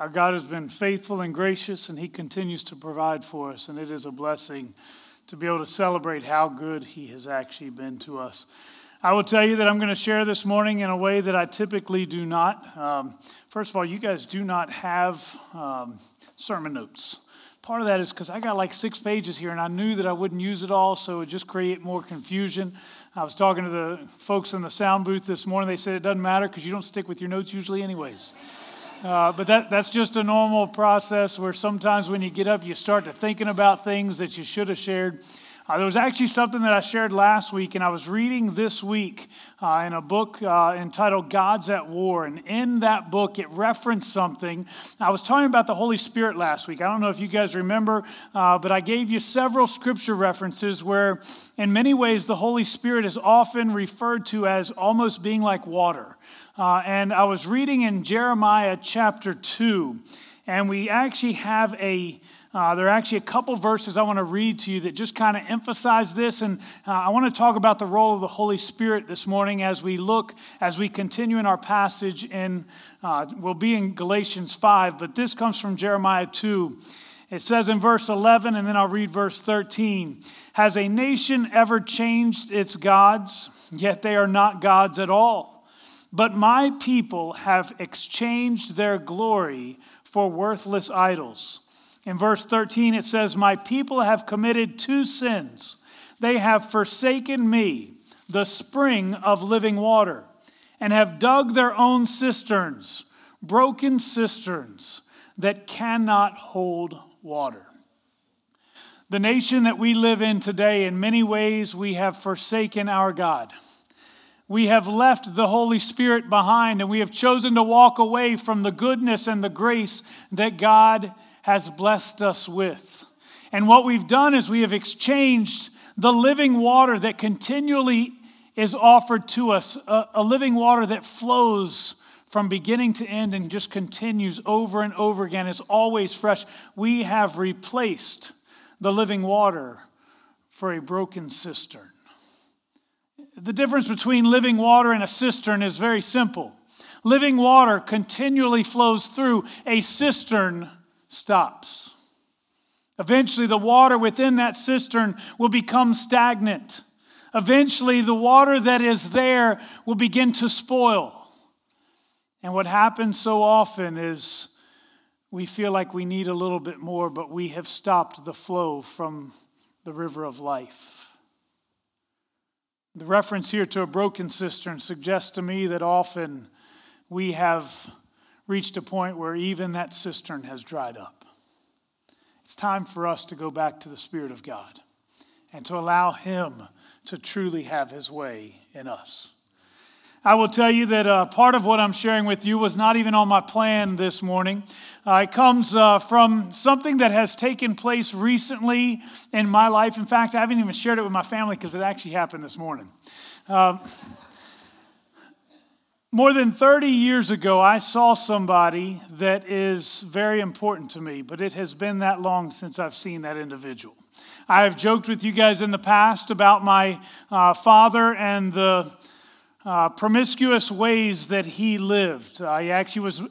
Our God has been faithful and gracious, and He continues to provide for us, and it is a blessing to be able to celebrate how good He has actually been to us. I will tell you that I'm going to share this morning in a way that I typically do not. Um, first of all, you guys do not have um, sermon notes. Part of that is because I got like six pages here and I knew that I wouldn't use it all, so it just create more confusion. I was talking to the folks in the sound booth this morning. They said it doesn't matter because you don't stick with your notes usually, anyways. Uh, but that, that's just a normal process where sometimes when you get up, you start to thinking about things that you should have shared. Uh, there was actually something that I shared last week, and I was reading this week uh, in a book uh, entitled God's at War. And in that book, it referenced something. I was talking about the Holy Spirit last week. I don't know if you guys remember, uh, but I gave you several scripture references where, in many ways, the Holy Spirit is often referred to as almost being like water. Uh, and I was reading in Jeremiah chapter 2, and we actually have a uh, there are actually a couple verses I want to read to you that just kind of emphasize this. And uh, I want to talk about the role of the Holy Spirit this morning as we look, as we continue in our passage in, uh, we'll be in Galatians 5, but this comes from Jeremiah 2. It says in verse 11, and then I'll read verse 13 Has a nation ever changed its gods? Yet they are not gods at all. But my people have exchanged their glory for worthless idols. In verse 13, it says, My people have committed two sins. They have forsaken me, the spring of living water, and have dug their own cisterns, broken cisterns that cannot hold water. The nation that we live in today, in many ways, we have forsaken our God. We have left the Holy Spirit behind and we have chosen to walk away from the goodness and the grace that God has blessed us with. And what we've done is we have exchanged the living water that continually is offered to us, a, a, living water that flows from beginning to end and just continues over and over again. It's always fresh. We have replaced the living water for a broken cistern. The difference between living water and a cistern is very simple. Living water continually flows through, a cistern stops. Eventually, the water within that cistern will become stagnant. Eventually, the water that is there will begin to spoil. And what happens so often is we feel like we need a little bit more, but we have stopped the flow from the river of life. The reference here to a broken cistern suggests to me that often we have reached a point where even that cistern has dried up. It's time for us to go back to the Spirit of God and to allow Him to truly have His way in us. I will tell you that uh, part of what I'm sharing with you was not even on my plan this morning. Uh, it comes uh, from something that has taken place recently in my life. In fact, I haven't even shared it with my family because it actually happened this morning. More than 30 years ago, I saw somebody that is very important to me, but it has been that long since I've seen that individual. I have joked with you guys in the past about my uh, father and the uh, promiscuous ways that he lived. Uh, he actually was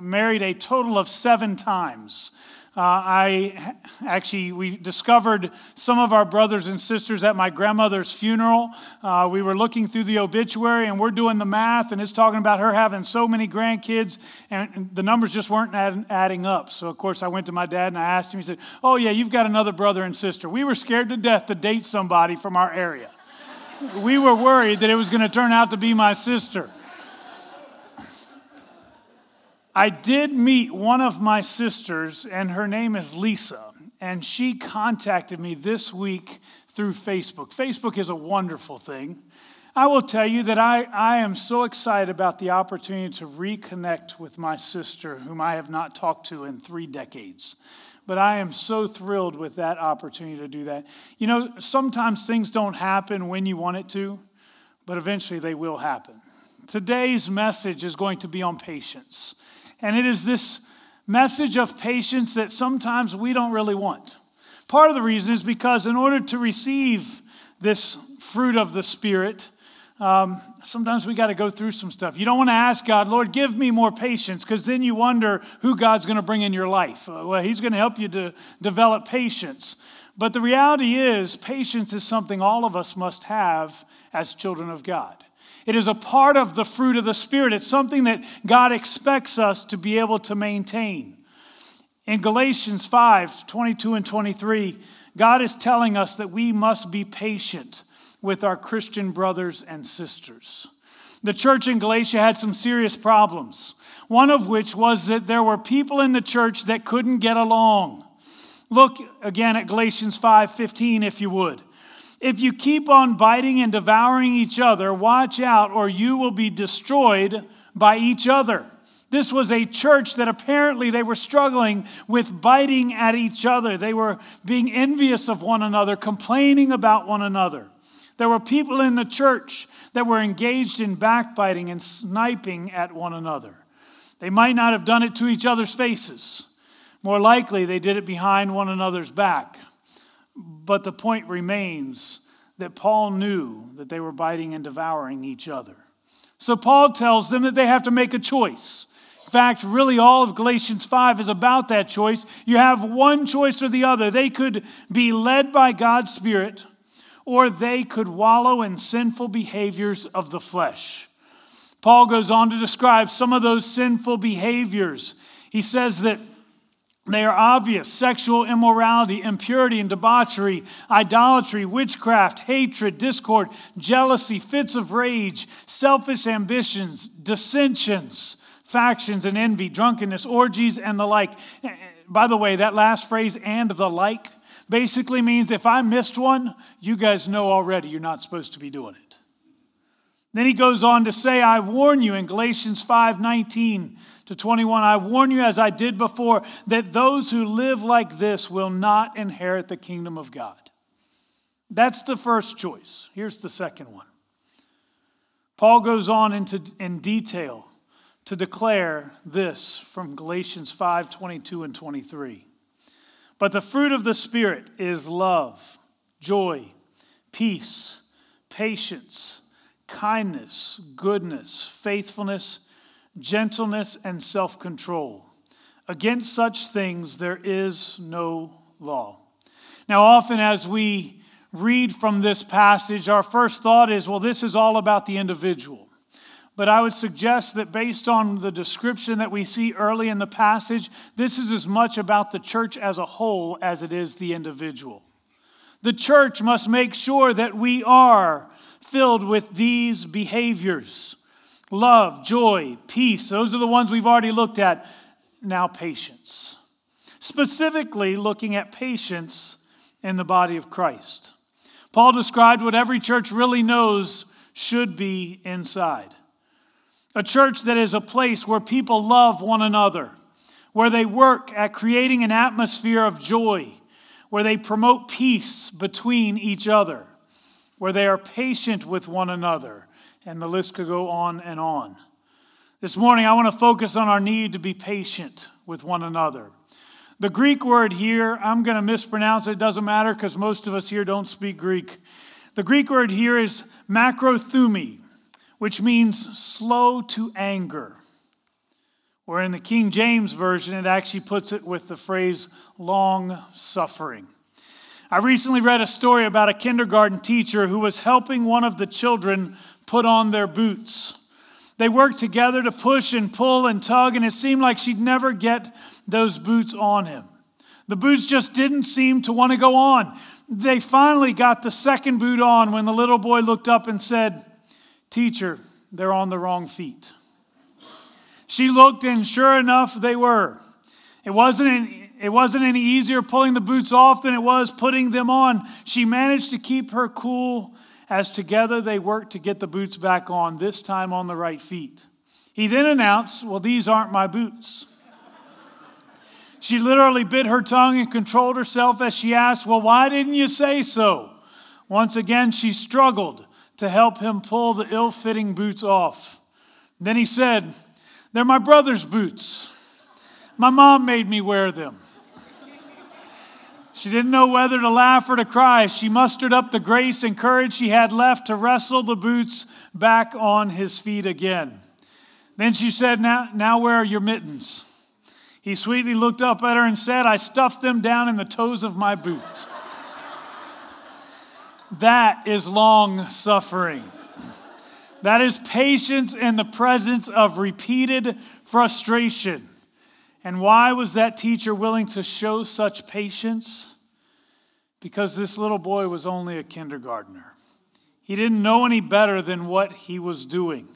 married a total of seven times. Uh, I actually, we discovered some of our brothers and sisters at my grandmother's funeral. Uh, we were looking through the obituary and we're doing the math, and it's talking about her having so many grandkids, and the numbers just weren't add, adding up. So, of course, I went to my dad and I asked him, he said, Oh, yeah, you've got another brother and sister. We were scared to death to date somebody from our area. we were worried that it was going to turn out to be my sister. I did meet one of my sisters, and her name is Lisa, and she contacted me this week through Facebook. Facebook is a wonderful thing. I will tell you that I, I am so excited about the opportunity to reconnect with my sister, whom I have not talked to in three decades. But I am so thrilled with that opportunity to do that. You know, sometimes things don't happen when you want it to, but eventually they will happen. Today's message is going to be on patience. And it is this message of patience that sometimes we don't really want. Part of the reason is because in order to receive this fruit of the Spirit, um, sometimes we got to go through some stuff. You don't want to ask God, Lord, give me more patience, because then you wonder who God's going to bring in your life. Uh, well, He's going to help you to develop patience. But the reality is, patience is something all of us must have as children of God. It is a part of the fruit of the Spirit. It's something that God expects us to be able to maintain. In Galatians 5 22 and 23, God is telling us that we must be patient with our Christian brothers and sisters. The church in Galatia had some serious problems, one of which was that there were people in the church that couldn't get along. Look again at Galatians 5:15 if you would. If you keep on biting and devouring each other, watch out, or you will be destroyed by each other. This was a church that apparently they were struggling with biting at each other. They were being envious of one another, complaining about one another. There were people in the church that were engaged in backbiting and sniping at one another. They might not have done it to each other's faces. More likely, they did it behind one another's back. But the point remains that Paul knew that they were biting and devouring each other. So Paul tells them that they have to make a choice. In fact, really, all of Galatians 5 is about that choice. You have one choice or the other. They could be led by God's Spirit, or they could wallow in sinful behaviors of the flesh. Paul goes on to describe some of those sinful behaviors. He says that they are obvious sexual immorality, impurity and debauchery, idolatry, witchcraft, hatred, discord, jealousy, fits of rage, selfish ambitions, dissensions, factions and envy, drunkenness, orgies, and the like. By the way, that last phrase, and the like, basically means if I missed one, you guys know already you're not supposed to be doing it. Then he goes on to say, I warn you in Galatians 5 19 to 21. I warn you, as I did before, that those who live like this will not inherit the kingdom of God. That's the first choice. Here's the second one. Paul goes on into, in detail to declare this from Galatians 5 22 and 23. But the fruit of the Spirit is love, joy, peace, patience, kindness, goodness, faithfulness gentleness, and self control. Against such things there is no law. Now, often as we read from this passage, our first thought is, well, this is all about the individual. But I would suggest that based on the description that we see early in the passage, this is as much about the church as a whole as it is the individual. The church must make sure that we are filled with these behaviors love, joy, peace. Those are the ones we've already looked at. Now, patience. Specifically, looking at patience in the body of Christ. Paul described what every church really knows should be inside a church that is a place where people love one another, where they work at creating an atmosphere of joy, where they promote peace between each other, where they are patient with one another and the list could go on and on. This morning, I want to focus on our need to be patient with one another. The Greek word here, I'm going to mispronounce it, doesn't matter because most of us here don't speak Greek. The Greek word here is macrothumi, which means slow to anger. Or in the King James Version, it actually puts it with the phrase long suffering. I recently read a story about a kindergarten teacher who was helping one of the children put on their boots. They worked together to push and pull and tug, and it seemed like she'd never get those boots on him. The boots just didn't seem to want to go on. They finally got the second boot on when the little boy looked up and said, Teacher, they're on the wrong feet. She looked, and sure enough, they were. It wasn't, any, it wasn't any easier pulling the boots off than it was putting them on. She managed to keep her cool as together they worked to get the boots back on, this time on the right feet. He then announced, Well, these aren't my boots. She literally bit her tongue and controlled herself as she asked, Well, why didn't you say so? Once again, she struggled to help him pull the ill fitting boots off. Then he said, They're my brother's boots. My mom made me wear them. She didn't know whether to laugh or to cry. She mustered up the grace and courage she had left to wrestle the boots back on his feet again. Then she said, Now, now where are your mittens? He sweetly looked up at her and said, I stuffed them down in the toes of my boot. that is long suffering. That is patience in the presence of repeated frustration. And why was that teacher willing to show such patience? Because this little boy was only a kindergartner. He didn't know any better than what he was doing.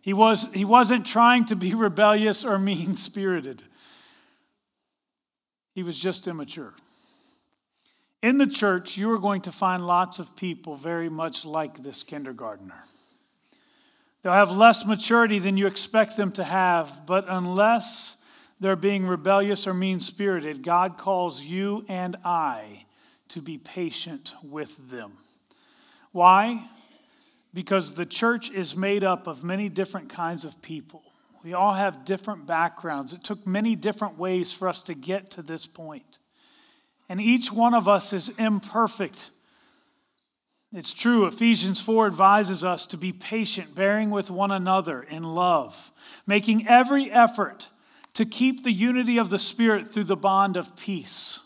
He, was, he wasn't trying to be rebellious or mean spirited, he was just immature. In the church, you are going to find lots of people very much like this kindergartner. They'll have less maturity than you expect them to have, but unless they're being rebellious or mean spirited, God calls you and I to be patient with them. Why? Because the church is made up of many different kinds of people. We all have different backgrounds. It took many different ways for us to get to this point. And each one of us is imperfect it's true, Ephesians 4 advises us to be patient, bearing with one another in love, making every effort to keep the unity of the Spirit through the bond of peace.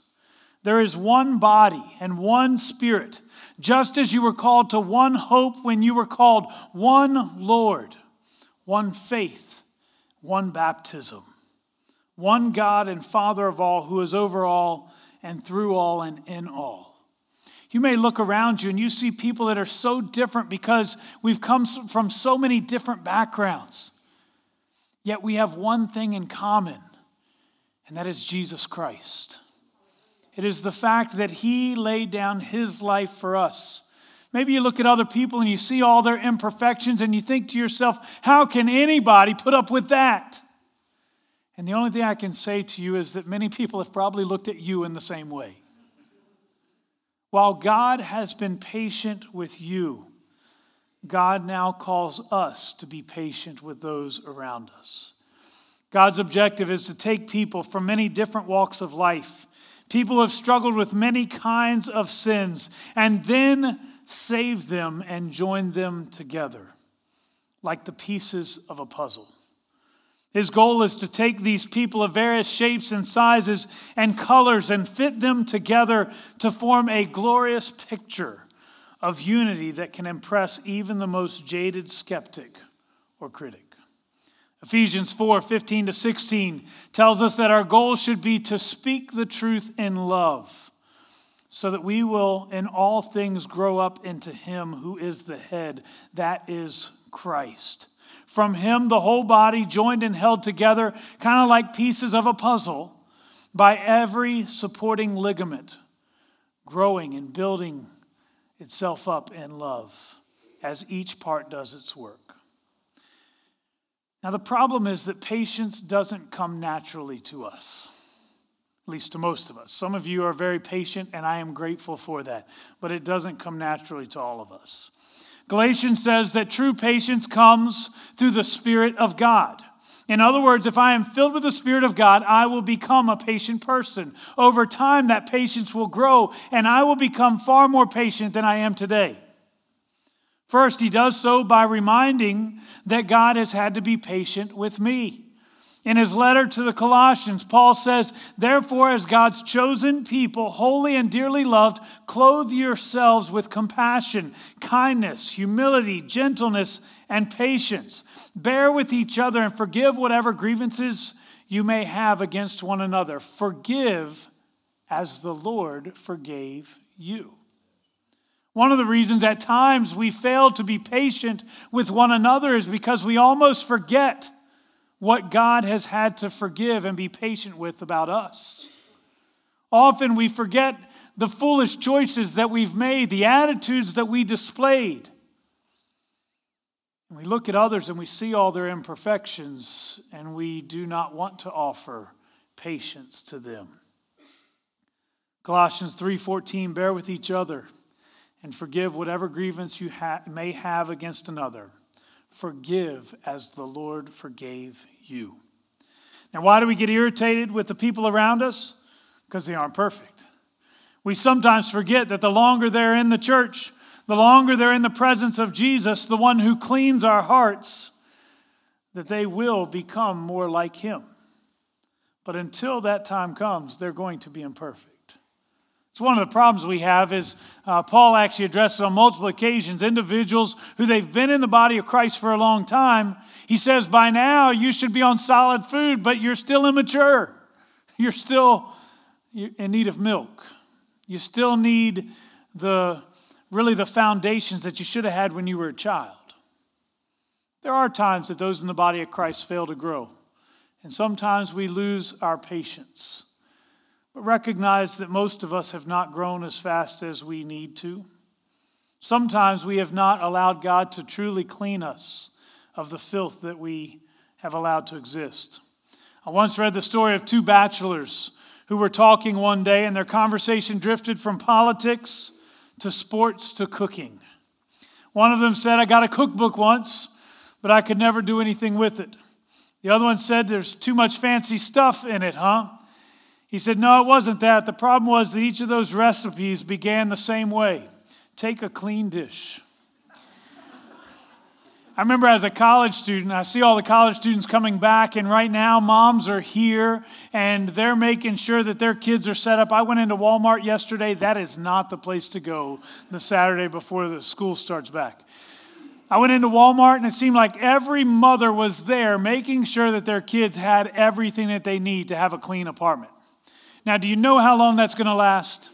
There is one body and one Spirit, just as you were called to one hope when you were called, one Lord, one faith, one baptism, one God and Father of all, who is over all and through all and in all. You may look around you and you see people that are so different because we've come from so many different backgrounds. Yet we have one thing in common, and that is Jesus Christ. It is the fact that He laid down His life for us. Maybe you look at other people and you see all their imperfections and you think to yourself, how can anybody put up with that? And the only thing I can say to you is that many people have probably looked at you in the same way. While God has been patient with you, God now calls us to be patient with those around us. God's objective is to take people from many different walks of life, people who have struggled with many kinds of sins, and then save them and join them together like the pieces of a puzzle. His goal is to take these people of various shapes and sizes and colors and fit them together to form a glorious picture of unity that can impress even the most jaded skeptic or critic. Ephesians 4 15 to 16 tells us that our goal should be to speak the truth in love, so that we will in all things grow up into Him who is the head, that is Christ. From him, the whole body, joined and held together, kind of like pieces of a puzzle, by every supporting ligament, growing and building itself up in love as each part does its work. Now, the problem is that patience doesn't come naturally to us, at least to most of us. Some of you are very patient, and I am grateful for that, but it doesn't come naturally to all of us. Galatians says that true patience comes through the Spirit of God. In other words, if I am filled with the Spirit of God, I will become a patient person. Over time, that patience will grow, and I will become far more patient than I am today. First, he does so by reminding that God has had to be patient with me. In his letter to the Colossians, Paul says, Therefore, as God's chosen people, holy and dearly loved, clothe yourselves with compassion, kindness, humility, gentleness, and patience. Bear with each other and forgive whatever grievances you may have against one another. Forgive as the Lord forgave you. One of the reasons at times we fail to be patient with one another is because we almost forget what God has had to forgive and be patient with about us. Often we forget the foolish choices that we've made, the attitudes that we displayed. We look at others and we see all their imperfections, and we do not want to offer patience to them. Colossians 3:14 bear with each other and forgive whatever grievance you ha- may have against another. Forgive as the Lord forgave you. Now, why do we get irritated with the people around us? Because they aren't perfect. We sometimes forget that the longer they're in the church, the longer they're in the presence of Jesus, the one who cleans our hearts, that they will become more like him. But until that time comes, they're going to be imperfect. It's one of the problems we have is uh, Paul actually addresses on multiple occasions individuals who they've been in the body of Christ for a long time. He says, by now you should be on solid food, but you're still immature. You're still in need of milk. You still need the really the foundations that you should have had when you were a child. There are times that those in the body of Christ fail to grow, and sometimes we lose our patience. But recognize that most of us have not grown as fast as we need to. Sometimes we have not allowed God to truly clean us of the filth that we have allowed to exist. I once read the story of two bachelors who were talking one day, and their conversation drifted from politics to sports to cooking. One of them said, I got a cookbook once, but I could never do anything with it. The other one said, There's too much fancy stuff in it, huh? He said, No, it wasn't that. The problem was that each of those recipes began the same way take a clean dish. I remember as a college student, I see all the college students coming back, and right now moms are here and they're making sure that their kids are set up. I went into Walmart yesterday. That is not the place to go the Saturday before the school starts back. I went into Walmart and it seemed like every mother was there making sure that their kids had everything that they need to have a clean apartment. Now, do you know how long that's going to last?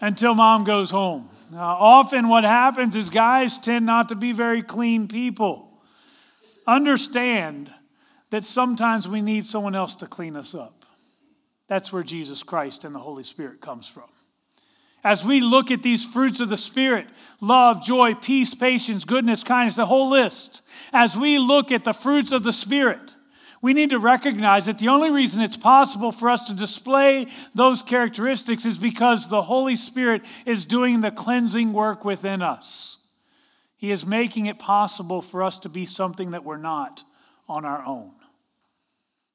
Until mom goes home. Now, often, what happens is guys tend not to be very clean people. Understand that sometimes we need someone else to clean us up. That's where Jesus Christ and the Holy Spirit comes from. As we look at these fruits of the Spirit love, joy, peace, patience, goodness, kindness, the whole list as we look at the fruits of the Spirit, we need to recognize that the only reason it's possible for us to display those characteristics is because the Holy Spirit is doing the cleansing work within us. He is making it possible for us to be something that we're not on our own.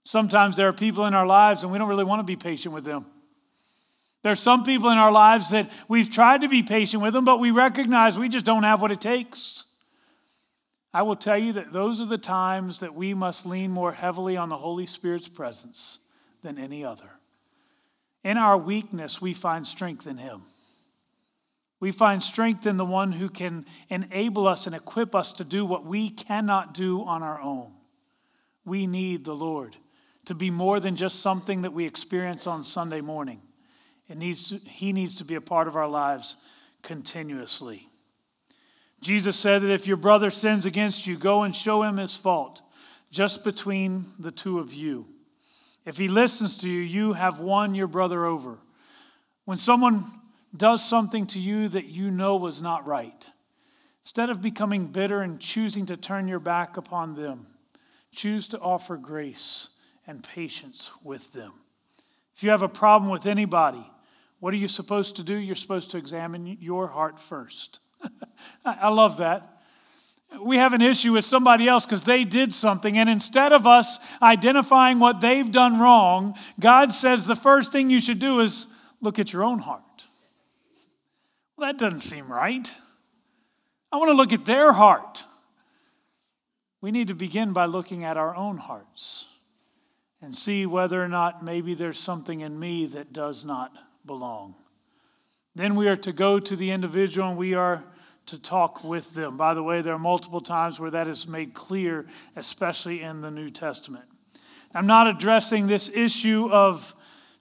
Sometimes there are people in our lives and we don't really want to be patient with them. There are some people in our lives that we've tried to be patient with them, but we recognize we just don't have what it takes. I will tell you that those are the times that we must lean more heavily on the Holy Spirit's presence than any other. In our weakness, we find strength in Him. We find strength in the one who can enable us and equip us to do what we cannot do on our own. We need the Lord to be more than just something that we experience on Sunday morning. It needs to, he needs to be a part of our lives continuously. Jesus said that if your brother sins against you, go and show him his fault, just between the two of you. If he listens to you, you have won your brother over. When someone does something to you that you know was not right, instead of becoming bitter and choosing to turn your back upon them, choose to offer grace and patience with them. If you have a problem with anybody, what are you supposed to do? You're supposed to examine your heart first. I love that. We have an issue with somebody else because they did something, and instead of us identifying what they've done wrong, God says the first thing you should do is look at your own heart. Well, that doesn't seem right. I want to look at their heart. We need to begin by looking at our own hearts and see whether or not maybe there's something in me that does not belong. Then we are to go to the individual and we are to talk with them. By the way, there are multiple times where that is made clear, especially in the New Testament. I'm not addressing this issue of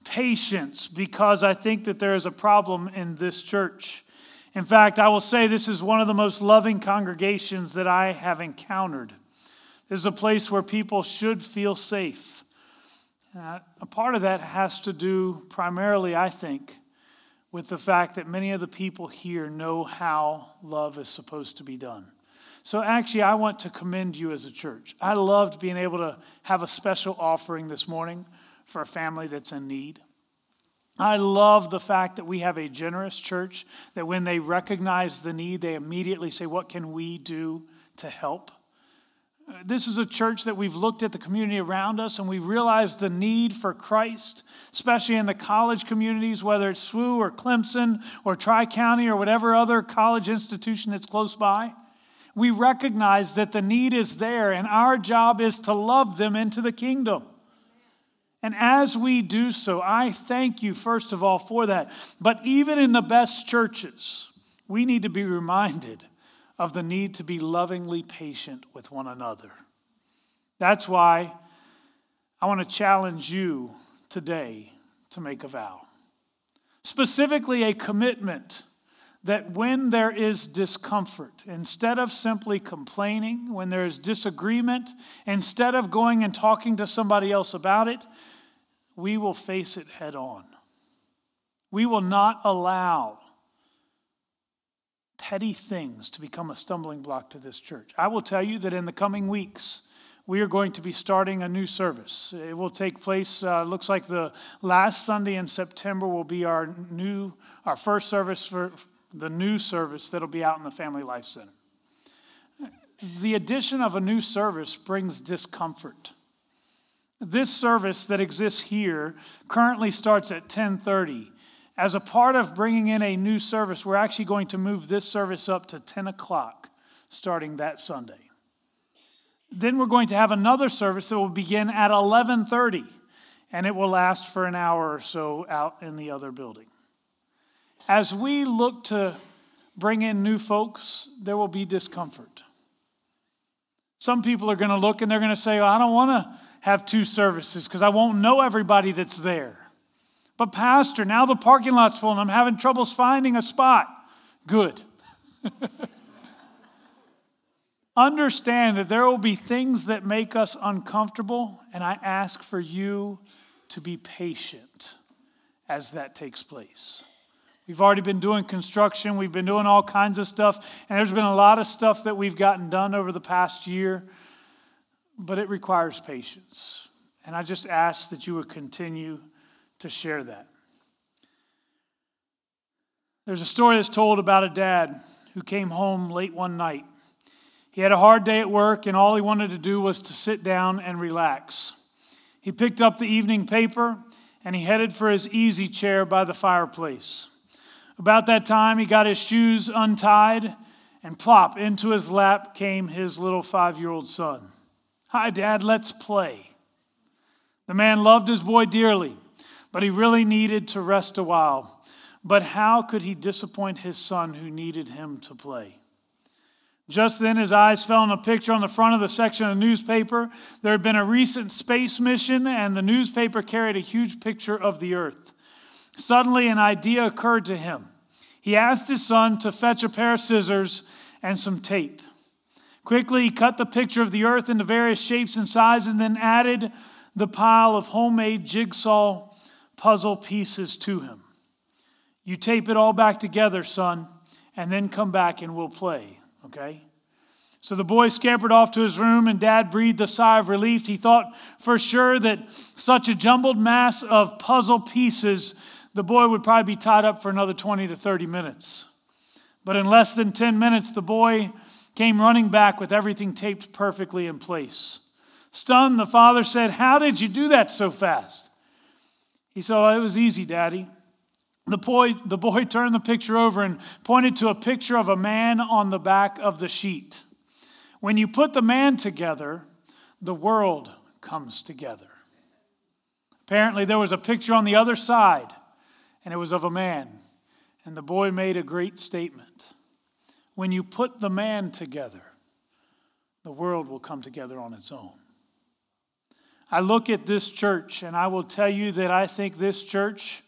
patience because I think that there is a problem in this church. In fact, I will say this is one of the most loving congregations that I have encountered. This is a place where people should feel safe. Uh, a part of that has to do primarily, I think, with the fact that many of the people here know how love is supposed to be done. So, actually, I want to commend you as a church. I loved being able to have a special offering this morning for a family that's in need. I love the fact that we have a generous church that when they recognize the need, they immediately say, What can we do to help? This is a church that we've looked at the community around us and we've realized the need for Christ, especially in the college communities, whether it's SWU or Clemson or Tri County or whatever other college institution that's close by. We recognize that the need is there, and our job is to love them into the kingdom. And as we do so, I thank you, first of all, for that. But even in the best churches, we need to be reminded of the need to be lovingly patient with one another. That's why I want to challenge you today to make a vow. Specifically, a commitment that when there is discomfort, instead of simply complaining, when there is disagreement, instead of going and talking to somebody else about it, we will face it head on. We will not allow petty things to become a stumbling block to this church. I will tell you that in the coming weeks, we are going to be starting a new service. It will take place, uh, looks like the last Sunday in September will be our new, our first service for the new service that'll be out in the Family Life Center. The addition of a new service brings discomfort. This service that exists here currently starts at 1030. As a part of bringing in a new service, we're actually going to move this service up to 10 o'clock starting that Sunday. Then we're going to have another service that will begin at 11:30 and it will last for an hour or so out in the other building. As we look to bring in new folks, there will be discomfort. Some people are going to look and they're going to say, well, I don't want to have two services because I won't know everybody that's there. But, Pastor, now the parking lot's full and I'm having troubles finding a spot. Good. Understand that there will be things that make us uncomfortable, and I ask for you to be patient as that takes place. We've already been doing construction, we've been doing all kinds of stuff, and there's been a lot of stuff that we've gotten done over the past year, but it requires patience. And I just ask that you would continue to share that. There's a story that's told about a dad who came home late one night. He had a hard day at work, and all he wanted to do was to sit down and relax. He picked up the evening paper and he headed for his easy chair by the fireplace. About that time, he got his shoes untied, and plop, into his lap came his little five year old son. Hi, Dad, let's play. The man loved his boy dearly, but he really needed to rest a while. But how could he disappoint his son who needed him to play? Just then, his eyes fell on a picture on the front of the section of the newspaper. There had been a recent space mission, and the newspaper carried a huge picture of the Earth. Suddenly, an idea occurred to him. He asked his son to fetch a pair of scissors and some tape. Quickly, he cut the picture of the earth into various shapes and sizes and then added the pile of homemade jigsaw puzzle pieces to him. You tape it all back together, son, and then come back and we'll play, okay? So the boy scampered off to his room, and dad breathed a sigh of relief. He thought for sure that such a jumbled mass of puzzle pieces the boy would probably be tied up for another 20 to 30 minutes. But in less than 10 minutes, the boy came running back with everything taped perfectly in place. Stunned, the father said, How did you do that so fast? He said, oh, It was easy, Daddy. The boy, the boy turned the picture over and pointed to a picture of a man on the back of the sheet. When you put the man together, the world comes together. Apparently, there was a picture on the other side and it was of a man. And the boy made a great statement. When you put the man together, the world will come together on its own. I look at this church and I will tell you that I think this church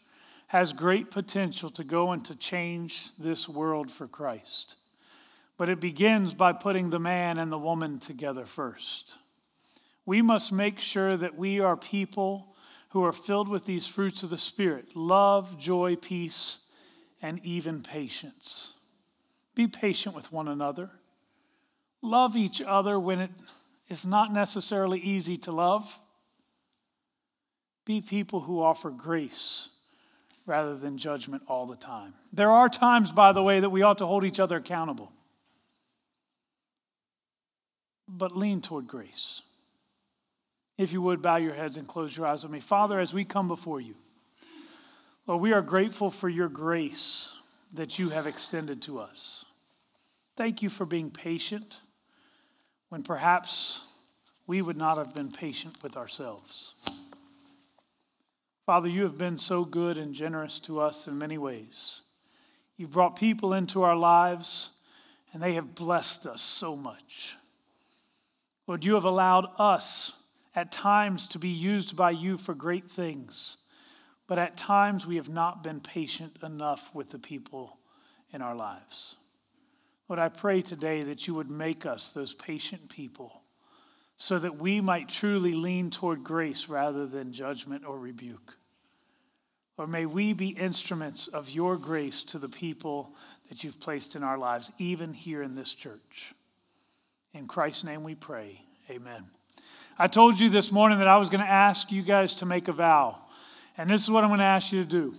has great potential to go and to change this world for Christ. But it begins by putting the man and the woman together first. We must make sure that we are people who are filled with these fruits of the Spirit love, joy, peace, and even patience. Be patient with one another. Love each other when it is not necessarily easy to love. Be people who offer grace rather than judgment all the time. There are times, by the way, that we ought to hold each other accountable. but lean toward grace. If you would, bow your heads and close your eyes with me. Father, as we come before you, Lord, we are grateful for your grace that you have extended to us. Thank you for being patient when perhaps we would not have been patient with ourselves. Father, you have been so good and generous to us in many ways. You've brought people into our lives, and they have blessed us so much. Lord, you have allowed us at times to be used by you for great things, but at times we have not been patient enough with the people in our lives. Lord, I pray today that you would make us those patient people so that we might truly lean toward grace rather than judgment or rebuke. Or may we be instruments of your grace to the people that you've placed in our lives, even here in this church. In Christ's name we pray. Amen. I told you this morning that I was going to ask you guys to make a vow. And this is what I'm going to ask you to do.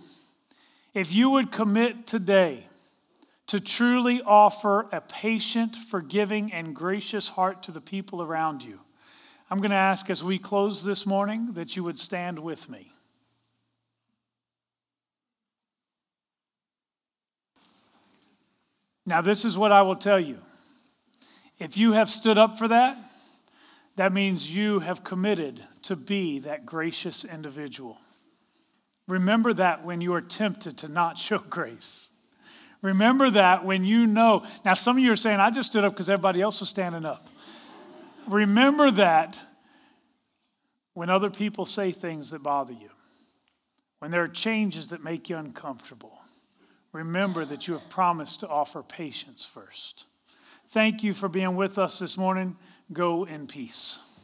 If you would commit today to truly offer a patient, forgiving, and gracious heart to the people around you, I'm going to ask as we close this morning that you would stand with me. Now, this is what I will tell you. If you have stood up for that, that means you have committed to be that gracious individual. Remember that when you are tempted to not show grace. Remember that when you know. Now, some of you are saying, I just stood up because everybody else was standing up. Remember that when other people say things that bother you, when there are changes that make you uncomfortable, remember that you have promised to offer patience first. Thank you for being with us this morning. Go in peace.